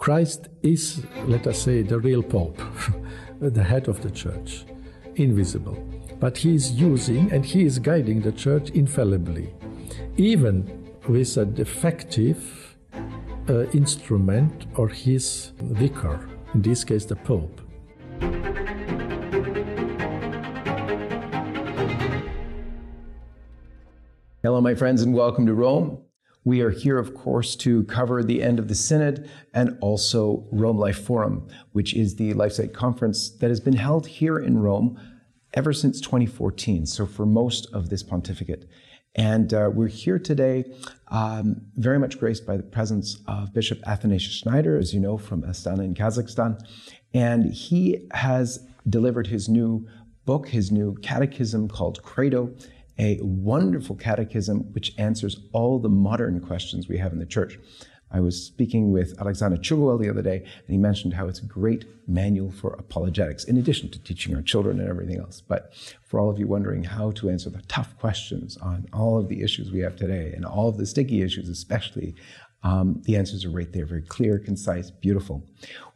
Christ is, let us say, the real Pope, the head of the church, invisible. But he is using and he is guiding the church infallibly, even with a defective uh, instrument or his vicar, in this case, the Pope. Hello, my friends, and welcome to Rome. We are here, of course, to cover the end of the Synod and also Rome Life Forum, which is the LifeSite conference that has been held here in Rome ever since 2014, so for most of this pontificate. And uh, we're here today um, very much graced by the presence of Bishop Athanasius Schneider, as you know, from Astana in Kazakhstan. And he has delivered his new book, his new catechism called Credo a wonderful catechism which answers all the modern questions we have in the church. I was speaking with Alexander Tschugguel the other day, and he mentioned how it's a great manual for apologetics, in addition to teaching our children and everything else. But for all of you wondering how to answer the tough questions on all of the issues we have today, and all of the sticky issues especially, um, the answers are right there, very clear, concise, beautiful.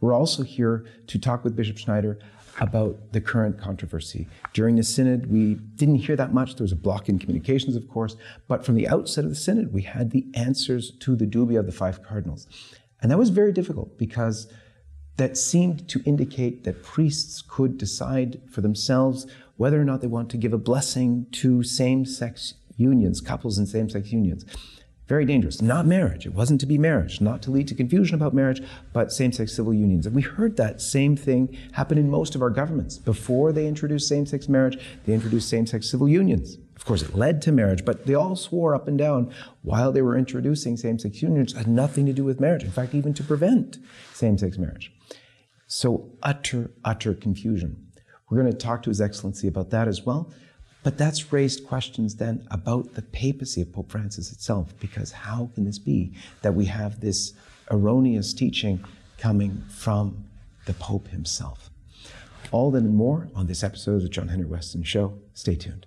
We're also here to talk with Bishop Schneider about the current controversy. During the synod, we didn't hear that much. There was a block in communications, of course, but from the outset of the synod, we had the answers to the dubia of the five cardinals. And that was very difficult because that seemed to indicate that priests could decide for themselves whether or not they want to give a blessing to same sex unions, couples in same sex unions. Very dangerous. Not marriage. It wasn't to be marriage, not to lead to confusion about marriage, but same sex civil unions. And we heard that same thing happen in most of our governments. Before they introduced same sex marriage, they introduced same sex civil unions. Of course, it led to marriage, but they all swore up and down while they were introducing same sex unions had nothing to do with marriage. In fact, even to prevent same sex marriage. So, utter, utter confusion. We're going to talk to His Excellency about that as well. But that's raised questions then about the papacy of Pope Francis itself, because how can this be that we have this erroneous teaching coming from the Pope himself? All that and more on this episode of the John Henry Westen Show. Stay tuned.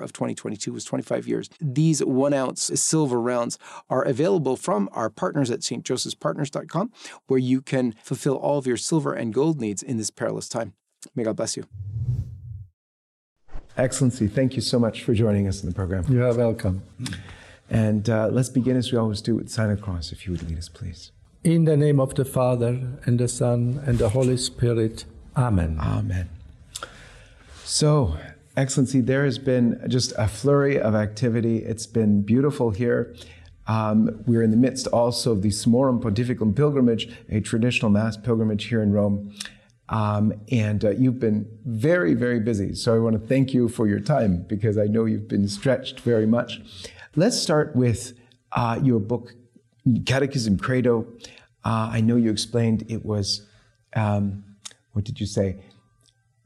of 2022 was 25 years. These one ounce silver rounds are available from our partners at stjosephspartners.com, where you can fulfill all of your silver and gold needs in this perilous time. May God bless you. Excellency, thank you so much for joining us in the program. You are welcome. And uh, let's begin as we always do with sign of cross, if you would lead us, please. In the name of the Father, and the Son, and the Holy Spirit. Amen. Amen. So, Excellency, there has been just a flurry of activity. It's been beautiful here. Um, we're in the midst also of the Summorum Pontificum pilgrimage, a traditional mass pilgrimage here in Rome. Um, and uh, you've been very, very busy. So I want to thank you for your time because I know you've been stretched very much. Let's start with uh, your book, Catechism Credo. Uh, I know you explained it was, um, what did you say?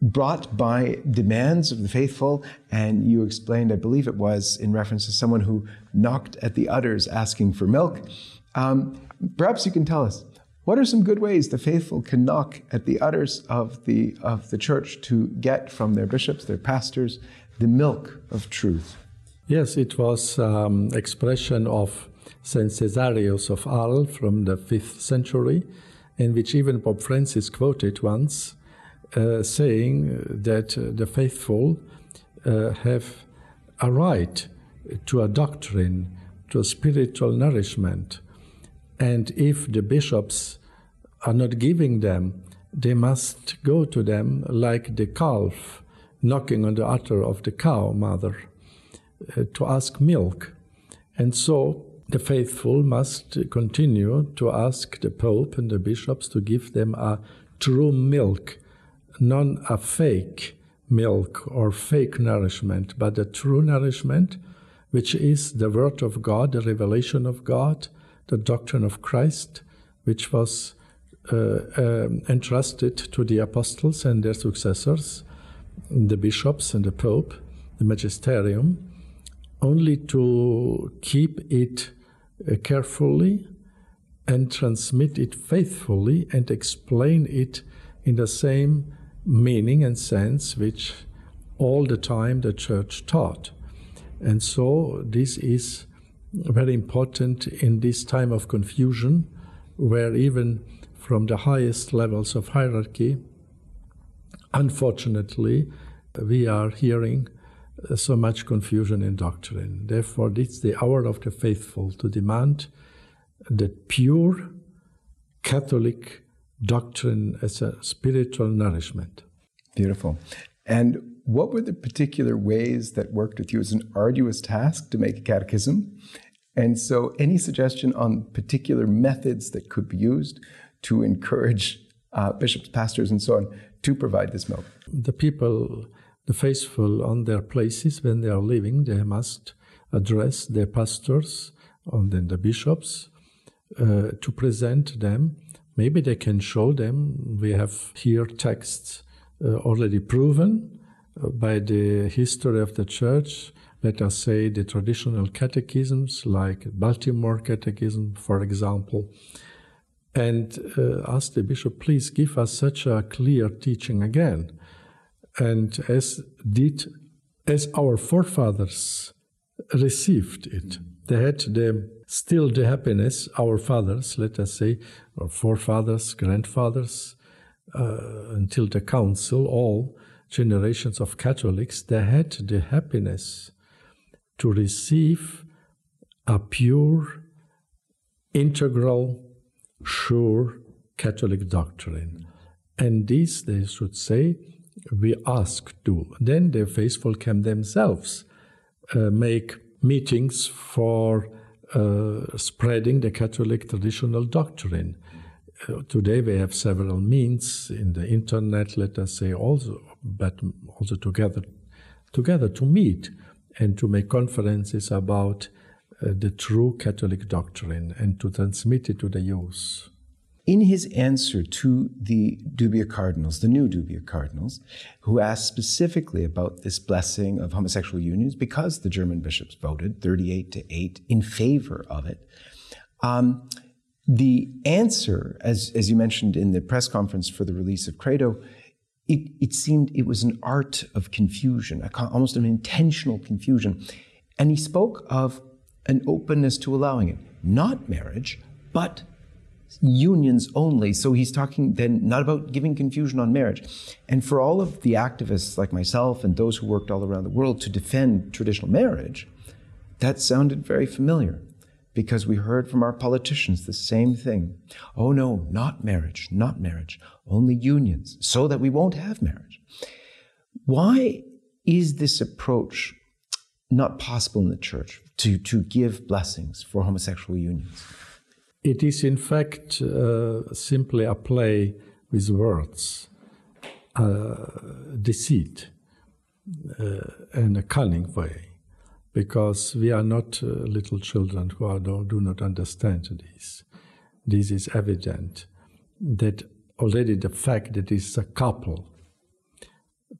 Brought by demands of the faithful, and you explained, I believe it was, in reference to someone who knocked at the udders asking for milk. Um, perhaps you can tell us what are some good ways the faithful can knock at the udders of the of the church to get from their bishops, their pastors, the milk of truth. Yes, it was um, expression of Saint Caesarius of Arles from the fifth century, in which even Pope Francis quoted once saying that uh, the faithful uh, have a right to a doctrine, to a spiritual nourishment. And if the bishops are not giving them, they must go to them like the calf knocking on the udder of the cow mother uh, to ask milk. And so the faithful must continue to ask the Pope and the bishops to give them a true milk not a fake milk or fake nourishment, but the true nourishment, which is the Word of God, the revelation of God, the doctrine of Christ, which was uh, um, entrusted to the apostles and their successors, the bishops and the pope, the magisterium, only to keep it uh, carefully and transmit it faithfully and explain it in the same meaning and sense which all the time the church taught. And so this is very important in this time of confusion, where even from the highest levels of hierarchy, unfortunately, we are hearing uh, so much confusion in doctrine. Therefore, it's the hour of the faithful to demand that pure Catholic doctrine as a spiritual nourishment. Beautiful. And what were the particular ways that worked with you? It was an arduous task to make a catechism. And so, any suggestion on particular methods that could be used to encourage uh, bishops, pastors, and so on to provide this milk? The people, the faithful on their places when they are living, they must address their pastors and then the bishops uh, to present them. Maybe they can show them. We have here texts uh, already proven uh, by the history of the church. Let us say the traditional catechisms, like Baltimore Catechism, for example, and uh, ask the bishop, please give us such a clear teaching again. And as did, as our forefathers received it, they had the still the happiness, our fathers, let us say, our forefathers, grandfathers, uh, until the council, all generations of Catholics, they had the happiness to receive a pure, integral, sure Catholic doctrine. And this, they should say, we ask to. Then the faithful can themselves uh, make meetings for uh, spreading the Catholic traditional doctrine. Uh, today we have several means in the internet, let us say, also, but also together, together to meet and to make conferences about uh, the true Catholic doctrine and to transmit it to the youth. In his answer to the Dubia cardinals, the new Dubia cardinals, who asked specifically about this blessing of homosexual unions because the German bishops voted 38 to 8 in favor of it, um, the answer, as, as you mentioned in the press conference for the release of Credo, it, it seemed it was an art of confusion, almost an intentional confusion. And he spoke of an openness to allowing it, not marriage, but unions only. So he's talking then not about giving confusion on marriage. And for all of the activists like myself and those who worked all around the world to defend traditional marriage, that sounded very familiar because we heard from our politicians the same thing. Oh no, not marriage, not marriage, only unions, so that we won't have marriage. Why is this approach not possible in the church to, to give blessings for homosexual unions? It is, in fact, uh, simply a play with words, uh, deceit, uh, and a cunning way, because we are not uh, little children who are, do not understand this. This is evident that already the fact that it's a couple,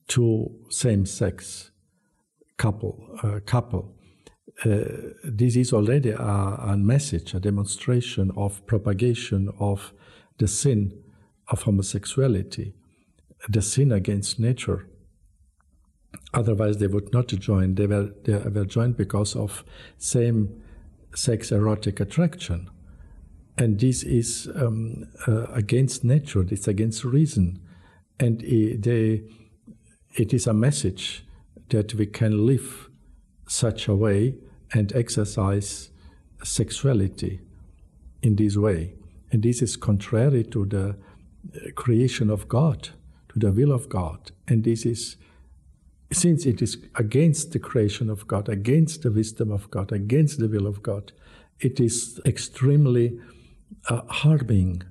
two same-sex couple, uh, couple, this is already a, a, message, a demonstration of propagation of the sin of homosexuality, the sin against nature. Otherwise, they would not join. They were, they were joined because of same sex erotic attraction. And this is um, uh, against nature, it's against reason. And it, they, it is a message that we can live such a way and exercise sexuality in this way. And this is contrary to the uh, creation of God, to the will of God. And this is, since it is against the creation of God, against the wisdom of God, against the will of God, it is extremely uh, harming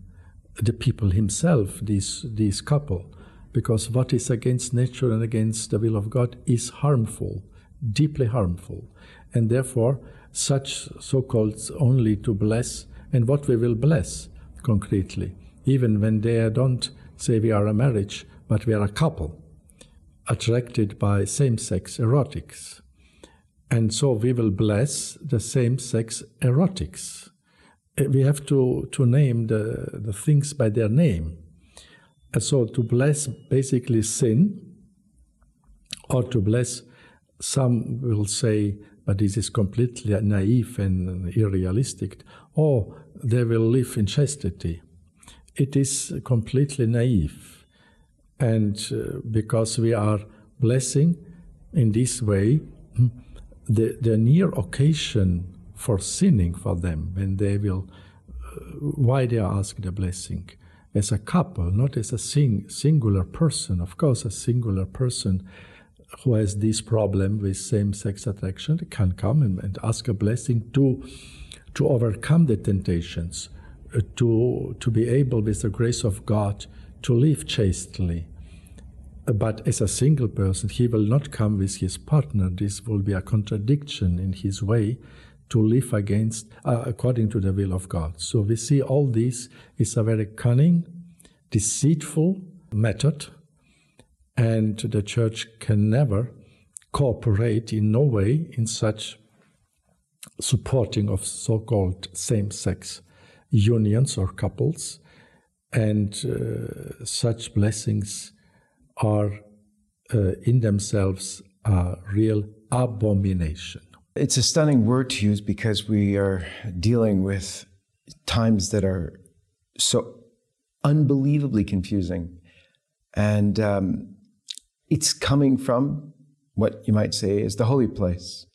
the people himself, this, this couple, because what is against nature and against the will of God is harmful, deeply harmful and therefore such so-called only to bless and what we will bless concretely, even when they don't say we are a marriage, but we are a couple attracted by same sex erotics. And so we will bless the same sex erotics. Uh, we have to, to name the, the things by their name. And so to bless basically sin, or to bless, some will say, but this is completely naive and unrealistic, or they will live in chastity. It is completely naive. And uh, because we are blessing in this way, hmm, the, the near occasion for sinning for them when they will, uh, why they are the blessing. As a couple, not as a sing, singular person. Of course, a singular person who has this problem with same-sex attraction can come and, and ask a blessing to to overcome the temptations, uh, to to be able, with the grace of God, to live chastely, but as a single person, he will not come with his partner. This will be a contradiction in his way to live against, uh, according to the will of God. So we see all this is a very cunning, deceitful method, and the church can never cooperate in no way in such supporting of so-called same-sex unions or couples, and uh, such blessings are uh, in themselves a real abomination. It's a stunning word to use because we are dealing with times that are so unbelievably confusing. And um, it's coming from what you might say is the holy place.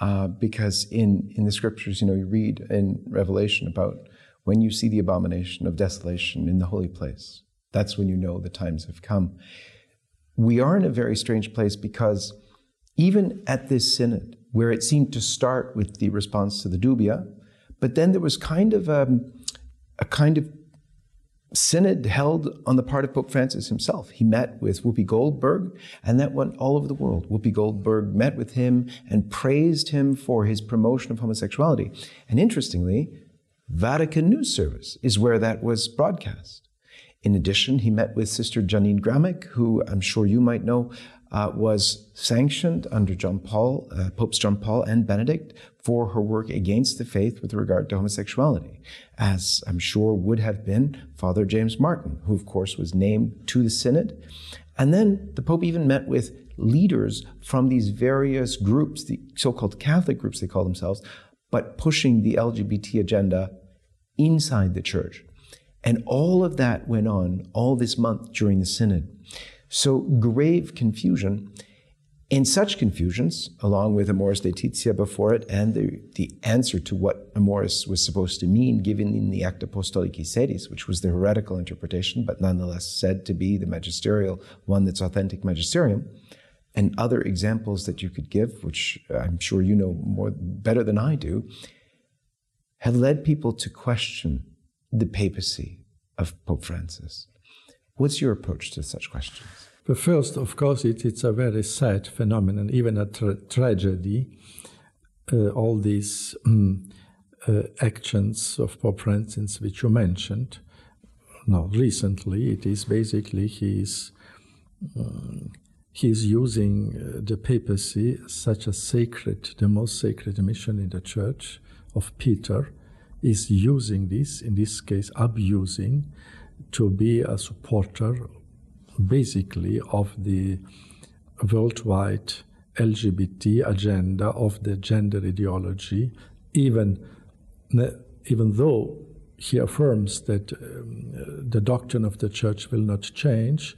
Uh, because in, in the scriptures, you know, you read in Revelation about when you see the abomination of desolation in the holy place, that's when you know the times have come we are in a very strange place because even at this synod, where it seemed to start with the response to the dubia, but then there was kind of a, um, a kind of synod held on the part of Pope Francis himself. He met with Whoopi Goldberg, and that went all over the world. Whoopi Goldberg met with him and praised him for his promotion of homosexuality. And interestingly, Vatican News Service is where that was broadcast. In addition, he met with Sister Jeannine Gramick, who I'm sure you might know uh, was sanctioned under John Paul, uh, Popes John Paul and Benedict for her work against the faith with regard to homosexuality, as I'm sure would have been Father James Martin, who of course was named to the synod. And then the Pope even met with leaders from these various groups, the so-called Catholic groups they call themselves, but pushing the LGBT agenda inside the church. And all of that went on all this month during the synod. So grave confusion. In such confusions, along with Amoris Laetitia before it and the, the answer to what Amoris was supposed to mean, given in the Acta Apostolicae Sedis, which was the heretical interpretation, but nonetheless said to be the magisterial one that's authentic magisterium, and other examples that you could give, which uh, I'm sure you know more better than I do, had led people to question the papacy of Pope Francis. What's your approach to such questions? But first, of course, it, it's a very sad phenomenon, even a tra- tragedy. Uh, all these um, uh, actions of Pope Francis, which you mentioned. Now, recently, it is basically he's um, he's using uh, the papacy such a sacred, the most sacred mission in the Church of Peter, is using this, in this case, abusing, to be a supporter, basically, of the worldwide LGBT agenda of the gender ideology, even, even though he affirms that um, the doctrine of the church will not change,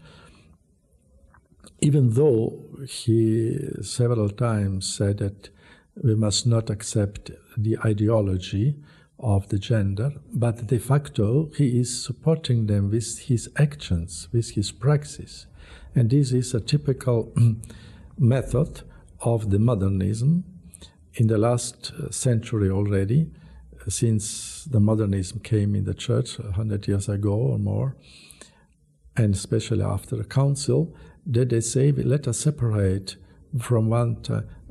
even though he several times said that we must not accept the ideology of the gender, but de facto he is supporting them with his actions, with his praxis. And this is a typical method of the modernism in the last uh, century already, since the modernism came in the church 100 years ago or more, and especially after the council, that they say, let us separate from one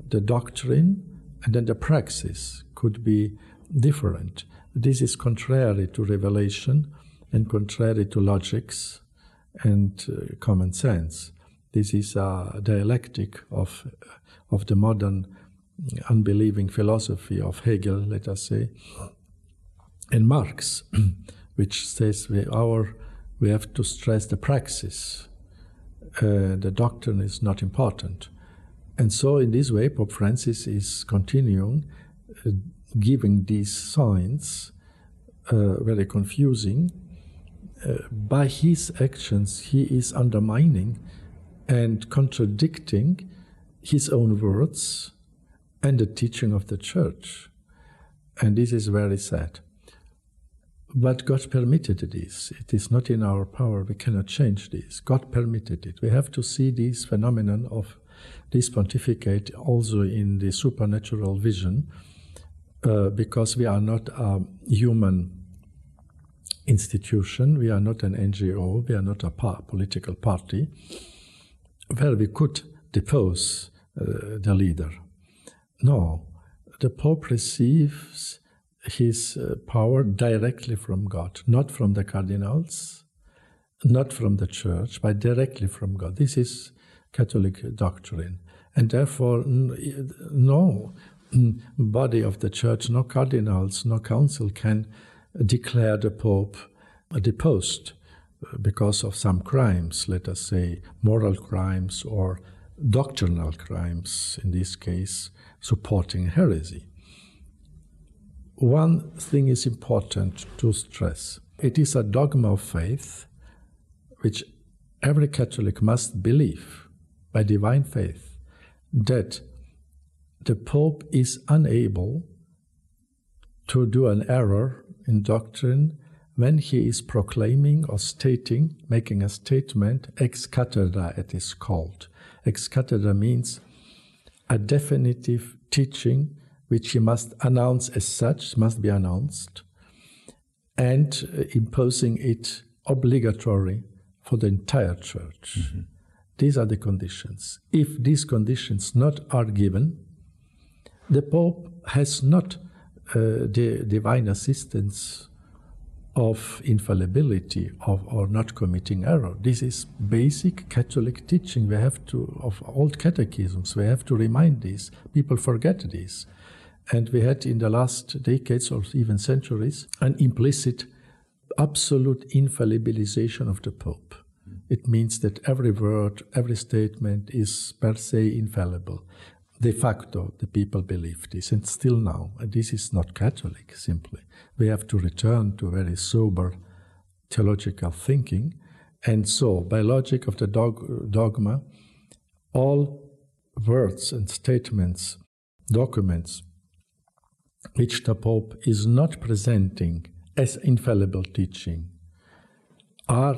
the doctrine and then the praxis could be different. This is contrary to revelation and contrary to logics and uh, common sense. This is a dialectic of, of the modern unbelieving philosophy of Hegel, let us say, and Marx, which says we, our, we have to stress the praxis. Uh, the doctrine is not important. And so, in this way, Pope Francis is continuing uh, giving these signs uh, very confusing. Uh, by his actions, he is undermining and contradicting his own words and the teaching of the church. And this is very sad. But God permitted this. It is not in our power. We cannot change this. God permitted it. We have to see this phenomenon of this pontificate also in the supernatural vision, uh, because we are not a human institution. We are not an NGO. We are not a par- political party where we could depose uh, the leader. No, the Pope receives his uh, power directly from God, not from the cardinals, not from the church, but directly from God. This is Catholic doctrine. And therefore, no Mm, body of the church, no cardinals, no council can declare the Pope deposed uh, because of some crimes, let us say moral crimes or doctrinal crimes, in this case, supporting heresy. One thing is important to stress it is a dogma of faith which every Catholic must believe by divine faith that the Pope is unable to do an error in doctrine when he is proclaiming or stating, making a statement, ex cathedra it is called. Ex cathedra means a definitive teaching which he must announce as such, must be announced, and uh, imposing it obligatory for the entire church. Mm-hmm. These are the conditions. If these conditions not are given, the Pope has not uh, the divine assistance of infallibility of or not committing error. This is basic Catholic teaching. We have to of old catechisms. We have to remind this. People forget this, and we had in the last decades or even centuries an implicit, absolute infallibilization of the Pope. It means that every word, every statement is per se infallible de facto the people believe this, and still now. This is not Catholic, simply. We have to return to very sober theological thinking. And so, by logic of the dog, dogma, all words and statements, documents, which the Pope is not presenting as infallible teaching, are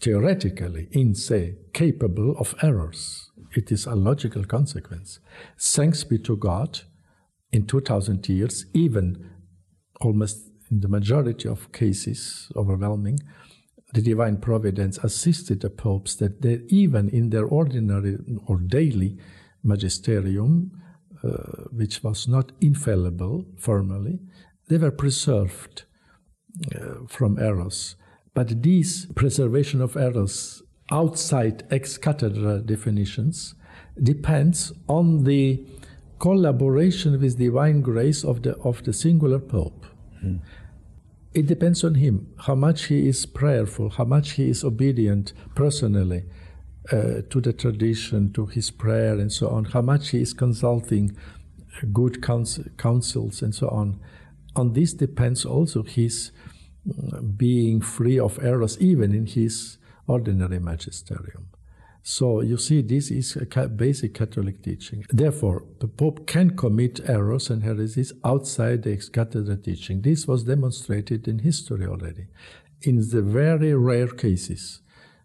theoretically, in se, capable of errors it is a logical consequence. Thanks be to God, in 2000 years, even almost in the majority of cases, overwhelming, the divine providence assisted the popes that they, even in their ordinary or daily magisterium, uh, which was not infallible formally, they were preserved uh, from errors. But this preservation of errors outside ex cathedra definitions depends on the collaboration with divine grace of the of the singular pope. Mm. It depends on him how much he is prayerful, how much he is obedient personally uh, to the tradition, to his prayer, and so on. How much he is consulting good counsel, counsels and so on. On this depends also his uh, being free of errors, even in his ordinary magisterium. So you see, this is a basic Catholic teaching. Therefore, the Pope can commit errors and heresies outside the ex cathedra teaching. This was demonstrated in history already. In the very rare cases,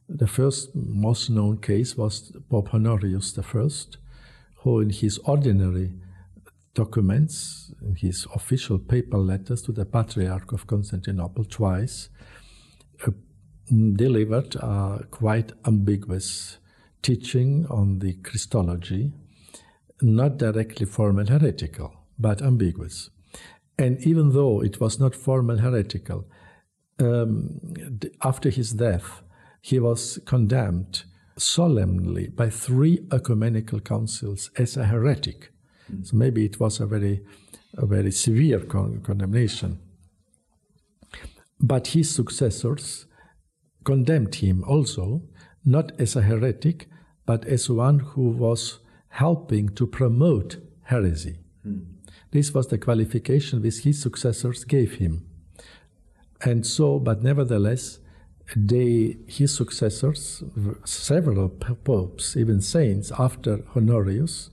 the first most known case was Pope Honorius I, who in his ordinary documents, in his official papal letters to the Patriarch of Constantinople twice, delivered a quite ambiguous teaching on the Christology, not directly formal heretical, but ambiguous. And even though it was not formal heretical, um, after his death, he was condemned solemnly by three ecumenical councils as a heretic. Mm. So maybe it was a very, a very severe con- condemnation. But his successors condemned him also, not as a heretic, but as one who was helping to promote heresy. Mm. This was the qualification which his successors gave him. And so, but nevertheless, they, his successors, several popes, even saints after Honorius,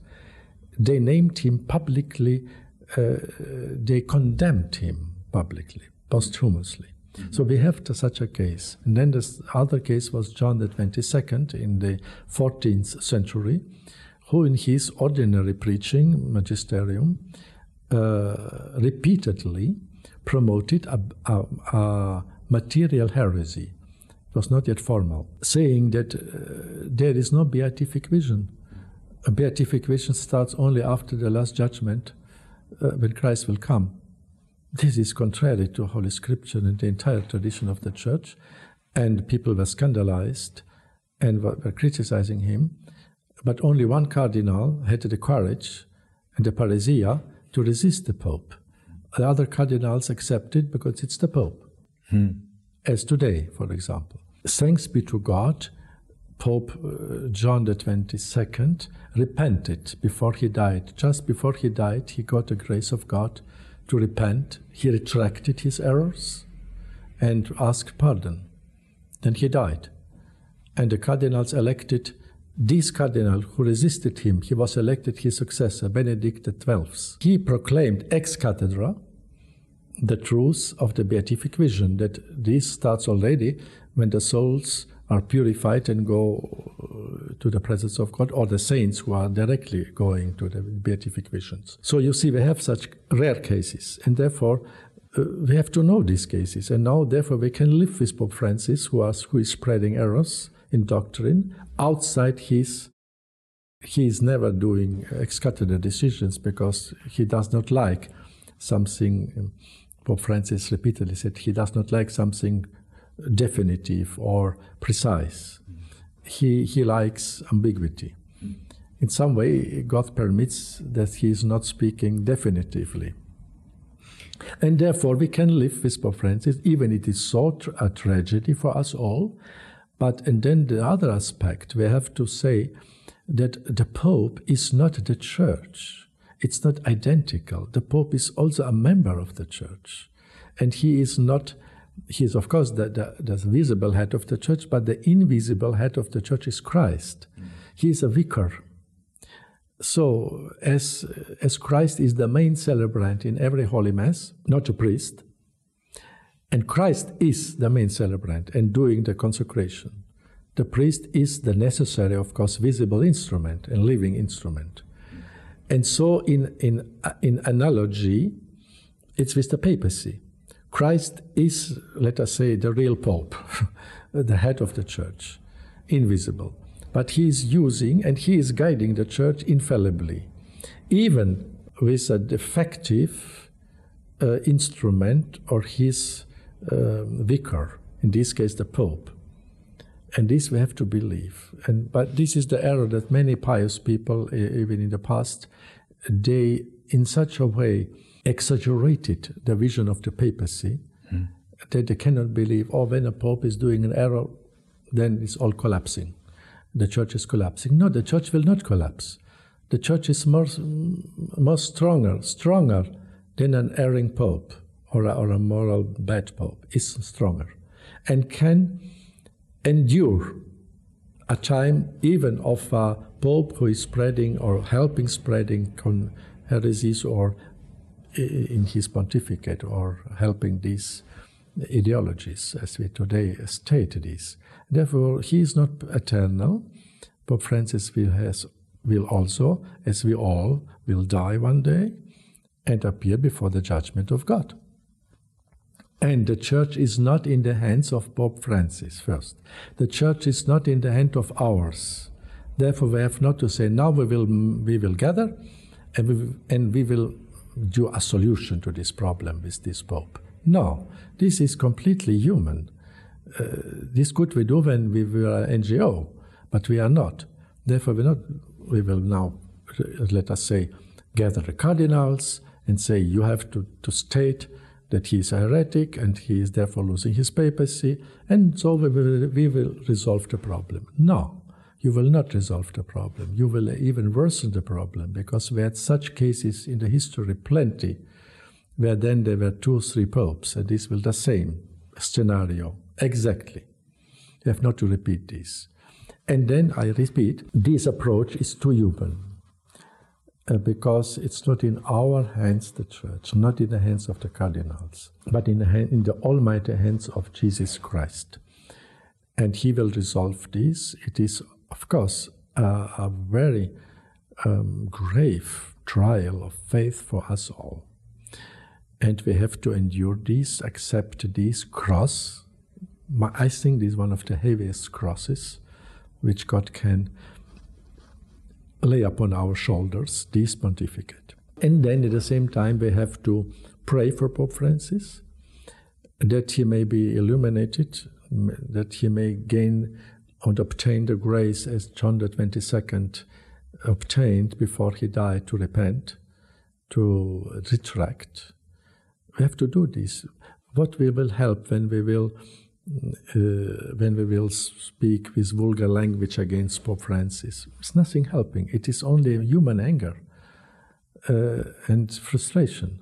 they named him publicly, uh, they condemned him publicly, posthumously. So we have such a case. And then the other case was John the 22nd in the 14th century, who in his ordinary preaching, magisterium, uh, repeatedly promoted a, a, a material heresy It was not yet formal, saying that uh, there is no beatific vision. A beatific vision starts only after the last judgment uh, when Christ will come. This is contrary to Holy Scripture and the entire tradition of the Church, and people were scandalized and were, were criticizing him. But only one cardinal had the courage and the parrhesia to resist the Pope. The other cardinals accepted because it's the Pope. Hmm. As today, for example thanks be to God, Pope uh, John the 22nd repented before he died. Just before he died, he got the grace of God to repent. He retracted his errors and asked pardon. Then he died. And the cardinals elected this cardinal who resisted him. He was elected his successor, Benedict XII. He proclaimed ex cathedra the truth of the beatific vision that this starts already when the souls are purified and go uh, to the presence of God, or the saints who are directly going to the beatific visions. So you see, we have such rare cases, and therefore uh, we have to know these cases. And now, therefore, we can live with Pope Francis, who, who is spreading errors in doctrine outside his. He is never doing ex cathedra decisions because he does not like something. Um, Pope Francis repeatedly said he does not like something definitive or precise. He, he likes ambiguity. In some way, God permits that he is not speaking definitively. And therefore, we can live with Pope Francis, even if it is so a tragedy for us all. But, and then the other aspect, we have to say that the Pope is not the church. It's not identical. The Pope is also a member of the church. And he is not he is, of course, the, the, the, visible head of the church, but the invisible head of the church is Christ. Mm. He is a vicar. So, as, as Christ is the main celebrant in every Holy Mass, not a priest, and Christ is the main celebrant and doing the consecration, the priest is the necessary, of course, visible instrument and living instrument. And so, in, in, in analogy, it's with the papacy. Christ is, let us say, the real Pope, the head of the church, invisible. But he is using and he is guiding the church infallibly, even with a defective uh, instrument or his uh, vicar, in this case, the Pope. And this we have to believe. And, but this is the error that many pious people, even in the past, they, in such a way, exaggerated the vision of the papacy mm. that they cannot believe, oh, when a pope is doing an error, then it's all collapsing. The church is collapsing. No, the church will not collapse. The church is more, more stronger, stronger than an erring pope or a, or a moral bad pope. Is stronger and can endure a time even of a pope who is spreading or helping spreading con- heresies or in his pontificate or helping these ideologies as we today state this. Therefore, he is not eternal. Pope Francis will, has, will also, as we all, will die one day and appear before the judgment of God. And the church is not in the hands of Pope Francis first. The church is not in the hand of ours. Therefore, we have not to say, now we will, we will gather and we, and we will do a solution to this problem with this Pope. No, this is completely human. Uh, this could we do when we were an NGO, but we are not. Therefore, we not. We will now, let us say, gather the cardinals and say you have to, to state that he is a heretic and he is therefore losing his papacy, and so we will, we will resolve the problem. No, you will not resolve the problem. You will even worsen the problem because we had such cases in the history plenty where then there were two or three popes, and this will the same scenario exactly. You have not to repeat this. And then I repeat, this approach is too human uh, because it's not in our hands, the church, not in the hands of the cardinals, but in the, hand, in the almighty hands of Jesus Christ. And he will resolve this. It is, of course, a, a very um, grave trial of faith for us all. And we have to endure this, accept this cross. I think this is one of the heaviest crosses which God can lay upon our shoulders this pontificate. And then at the same time, we have to pray for Pope Francis that he may be illuminated, that he may gain and obtain the grace as John the 22nd obtained before he died to repent, to retract. We have to do this. What we will help when we will uh, when we will speak with vulgar language against Pope Francis. It's nothing helping. It is only human anger uh, and frustration.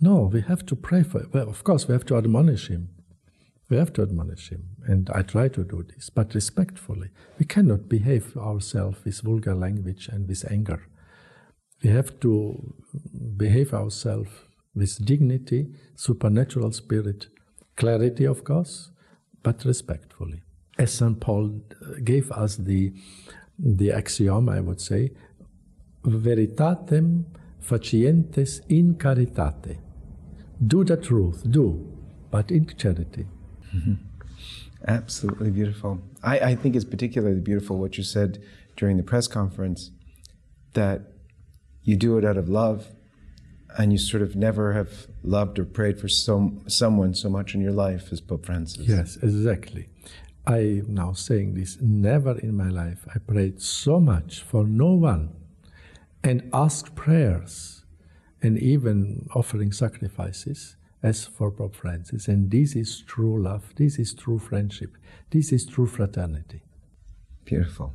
No, we have to pray for. Well, of course, we have to admonish him. We have to admonish him, and I try to do this, but respectfully. We cannot behave ourselves with vulgar language and with anger. We have to behave ourselves with dignity, supernatural spirit, clarity, of course, but respectfully. As St. Paul gave us the, the axiom, I would say, veritatem facientes in caritate. Do the truth, do, but in charity. Mm-hmm. Absolutely beautiful. I, I think it's particularly beautiful what you said during the press conference that you do it out of love and you sort of never have loved or prayed for some someone so much in your life as Pope Francis. Yes, exactly. I am now saying this. Never in my life I prayed so much for no one, and asked prayers, and even offering sacrifices as for Pope Francis. And this is true love. This is true friendship. This is true fraternity. Beautiful.